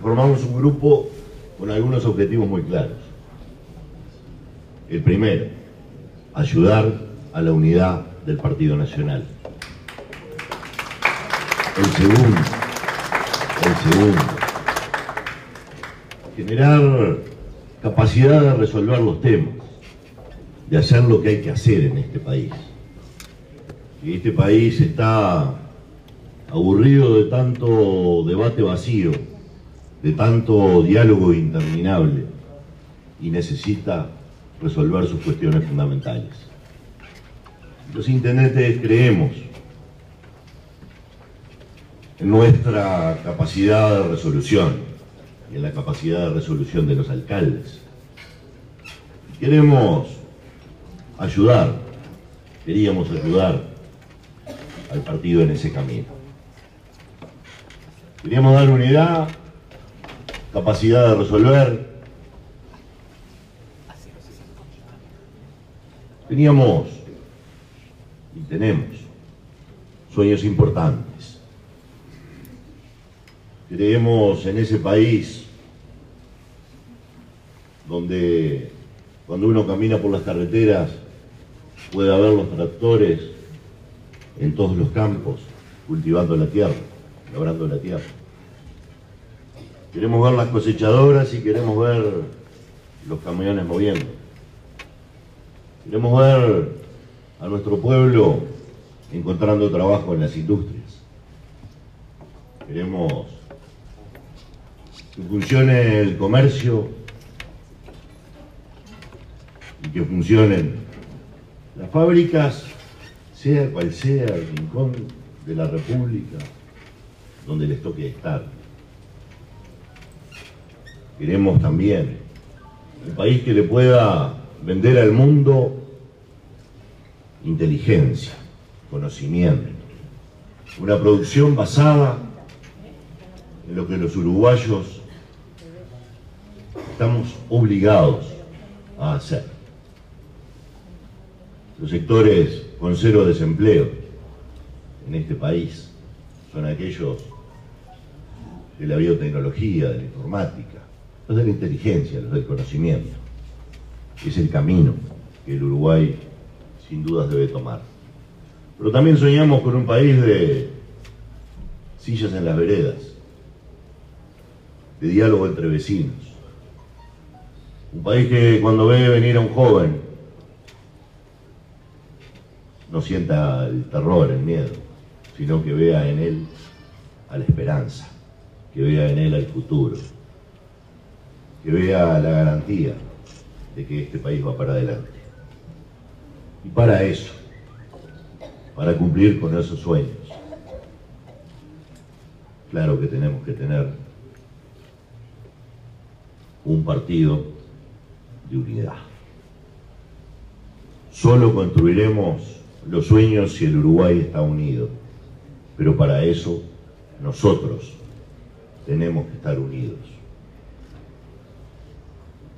Formamos un grupo con algunos objetivos muy claros. El primero, ayudar a la unidad del Partido Nacional. El segundo, el segundo, generar capacidad de resolver los temas, de hacer lo que hay que hacer en este país. Y este país está aburrido de tanto debate vacío, de tanto diálogo interminable y necesita resolver sus cuestiones fundamentales. Los intendentes creemos en nuestra capacidad de resolución y en la capacidad de resolución de los alcaldes. Queremos ayudar, queríamos ayudar al partido en ese camino. Queríamos dar unidad, capacidad de resolver. Teníamos y tenemos sueños importantes. Creemos en ese país donde cuando uno camina por las carreteras puede haber los tractores en todos los campos, cultivando la tierra, labrando la tierra. Queremos ver las cosechadoras y queremos ver los camiones moviendo. Queremos ver a nuestro pueblo encontrando trabajo en las industrias. Queremos que funcione el comercio y que funcionen las fábricas, sea cual sea el rincón de la República donde les toque estar. Queremos también un país que le pueda vender al mundo inteligencia, conocimiento, una producción basada en lo que los uruguayos estamos obligados a hacer. Los sectores con cero desempleo en este país son aquellos de la biotecnología, de la informática, los de la inteligencia, los del conocimiento. Es el camino que el Uruguay sin dudas debe tomar. Pero también soñamos con un país de sillas en las veredas, de diálogo entre vecinos. Un país que cuando ve venir a un joven no sienta el terror, el miedo, sino que vea en él a la esperanza, que vea en él al futuro que vea la garantía de que este país va para adelante. Y para eso, para cumplir con esos sueños, claro que tenemos que tener un partido de unidad. Solo construiremos los sueños si el Uruguay está unido, pero para eso nosotros tenemos que estar unidos.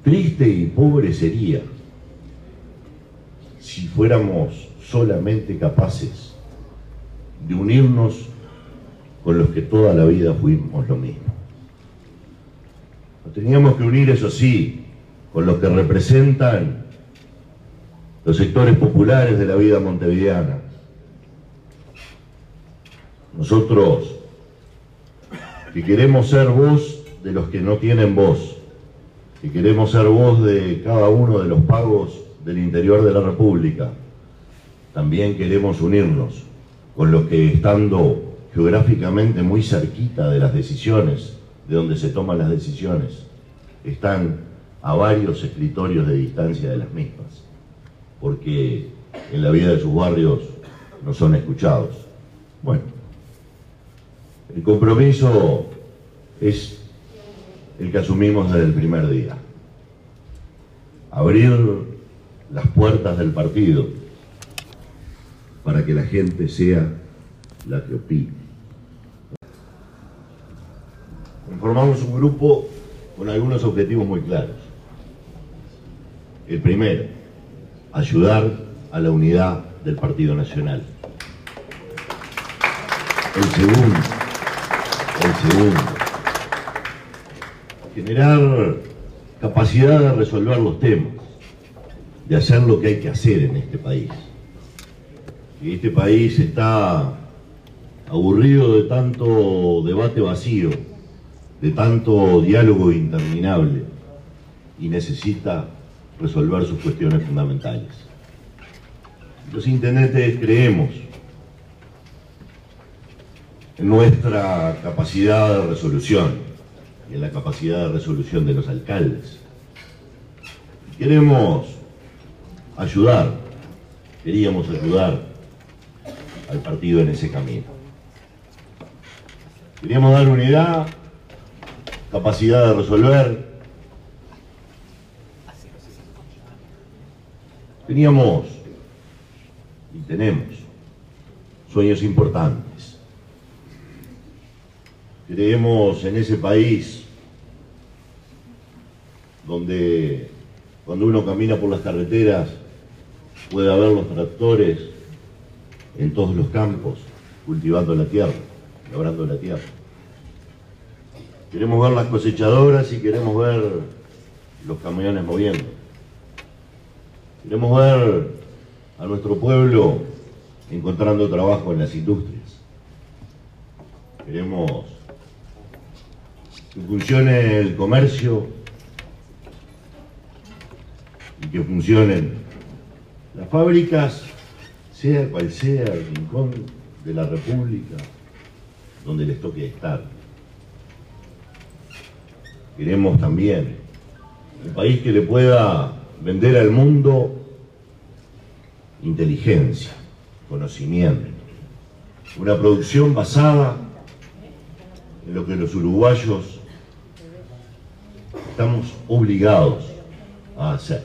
Triste y pobre sería si fuéramos solamente capaces de unirnos con los que toda la vida fuimos lo mismo. Nos teníamos que unir, eso sí, con los que representan los sectores populares de la vida montevideana. Nosotros, que queremos ser voz de los que no tienen voz, y queremos ser voz de cada uno de los pagos del interior de la República, también queremos unirnos con los que estando geográficamente muy cerquita de las decisiones, de donde se toman las decisiones, están a varios escritorios de distancia de las mismas, porque en la vida de sus barrios no son escuchados. Bueno, el compromiso es el que asumimos desde el primer día. Abrir las puertas del partido para que la gente sea la que opine. Formamos un grupo con algunos objetivos muy claros. El primero, ayudar a la unidad del Partido Nacional. El segundo, el segundo, generar capacidad de resolver los temas, de hacer lo que hay que hacer en este país. Y este país está aburrido de tanto debate vacío, de tanto diálogo interminable y necesita resolver sus cuestiones fundamentales. Los intendentes creemos en nuestra capacidad de resolución en la capacidad de resolución de los alcaldes. Queremos ayudar, queríamos ayudar al partido en ese camino. Queríamos dar unidad, capacidad de resolver. Teníamos y tenemos sueños importantes. Creemos en ese país donde cuando uno camina por las carreteras puede haber los tractores en todos los campos cultivando la tierra, labrando la tierra. Queremos ver las cosechadoras y queremos ver los camiones moviendo. Queremos ver a nuestro pueblo encontrando trabajo en las industrias. Queremos el comercio. Y que funcionen. Las fábricas, sea cual sea el rincón de la República donde les toque estar. Queremos también un país que le pueda vender al mundo inteligencia, conocimiento, una producción basada en lo que los uruguayos estamos obligados a hacer.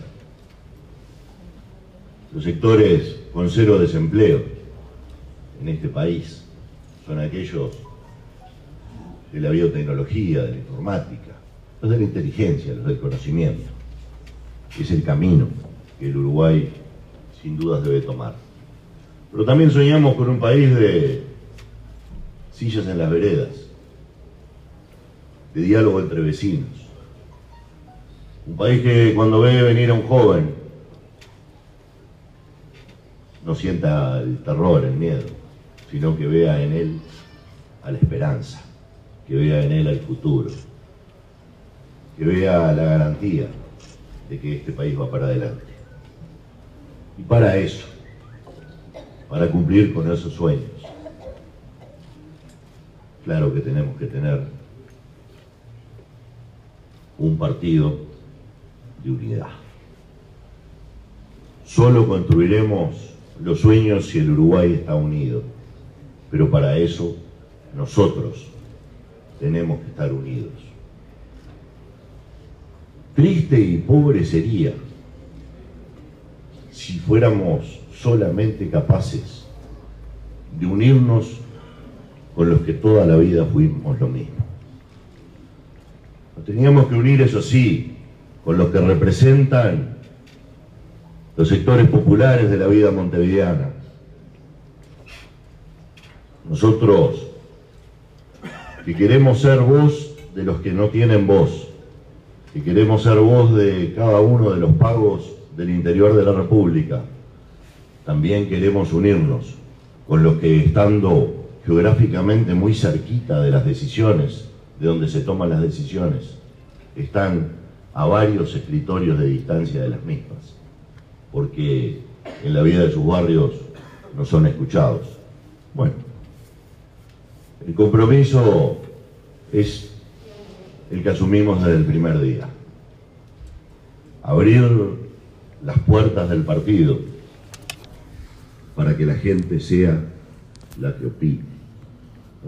Los sectores con cero desempleo en este país son aquellos de la biotecnología, de la informática, los de la inteligencia, los del conocimiento. Es el camino que el Uruguay sin dudas debe tomar. Pero también soñamos con un país de sillas en las veredas, de diálogo entre vecinos. Un país que cuando ve venir a un joven no sienta el terror, el miedo, sino que vea en él a la esperanza, que vea en él al futuro, que vea la garantía de que este país va para adelante. Y para eso, para cumplir con esos sueños, claro que tenemos que tener un partido de unidad. Solo construiremos los sueños si el Uruguay está unido, pero para eso nosotros tenemos que estar unidos. Triste y pobre sería si fuéramos solamente capaces de unirnos con los que toda la vida fuimos lo mismo. Nos teníamos que unir, eso sí, con los que representan los sectores populares de la vida montevideana. Nosotros, que queremos ser voz de los que no tienen voz, que queremos ser voz de cada uno de los pagos del interior de la República, también queremos unirnos con los que estando geográficamente muy cerquita de las decisiones, de donde se toman las decisiones, están a varios escritorios de distancia de las mismas, porque en la vida de sus barrios no son escuchados. Bueno, el compromiso es el que asumimos desde el primer día. Abrir las puertas del partido para que la gente sea la que opine.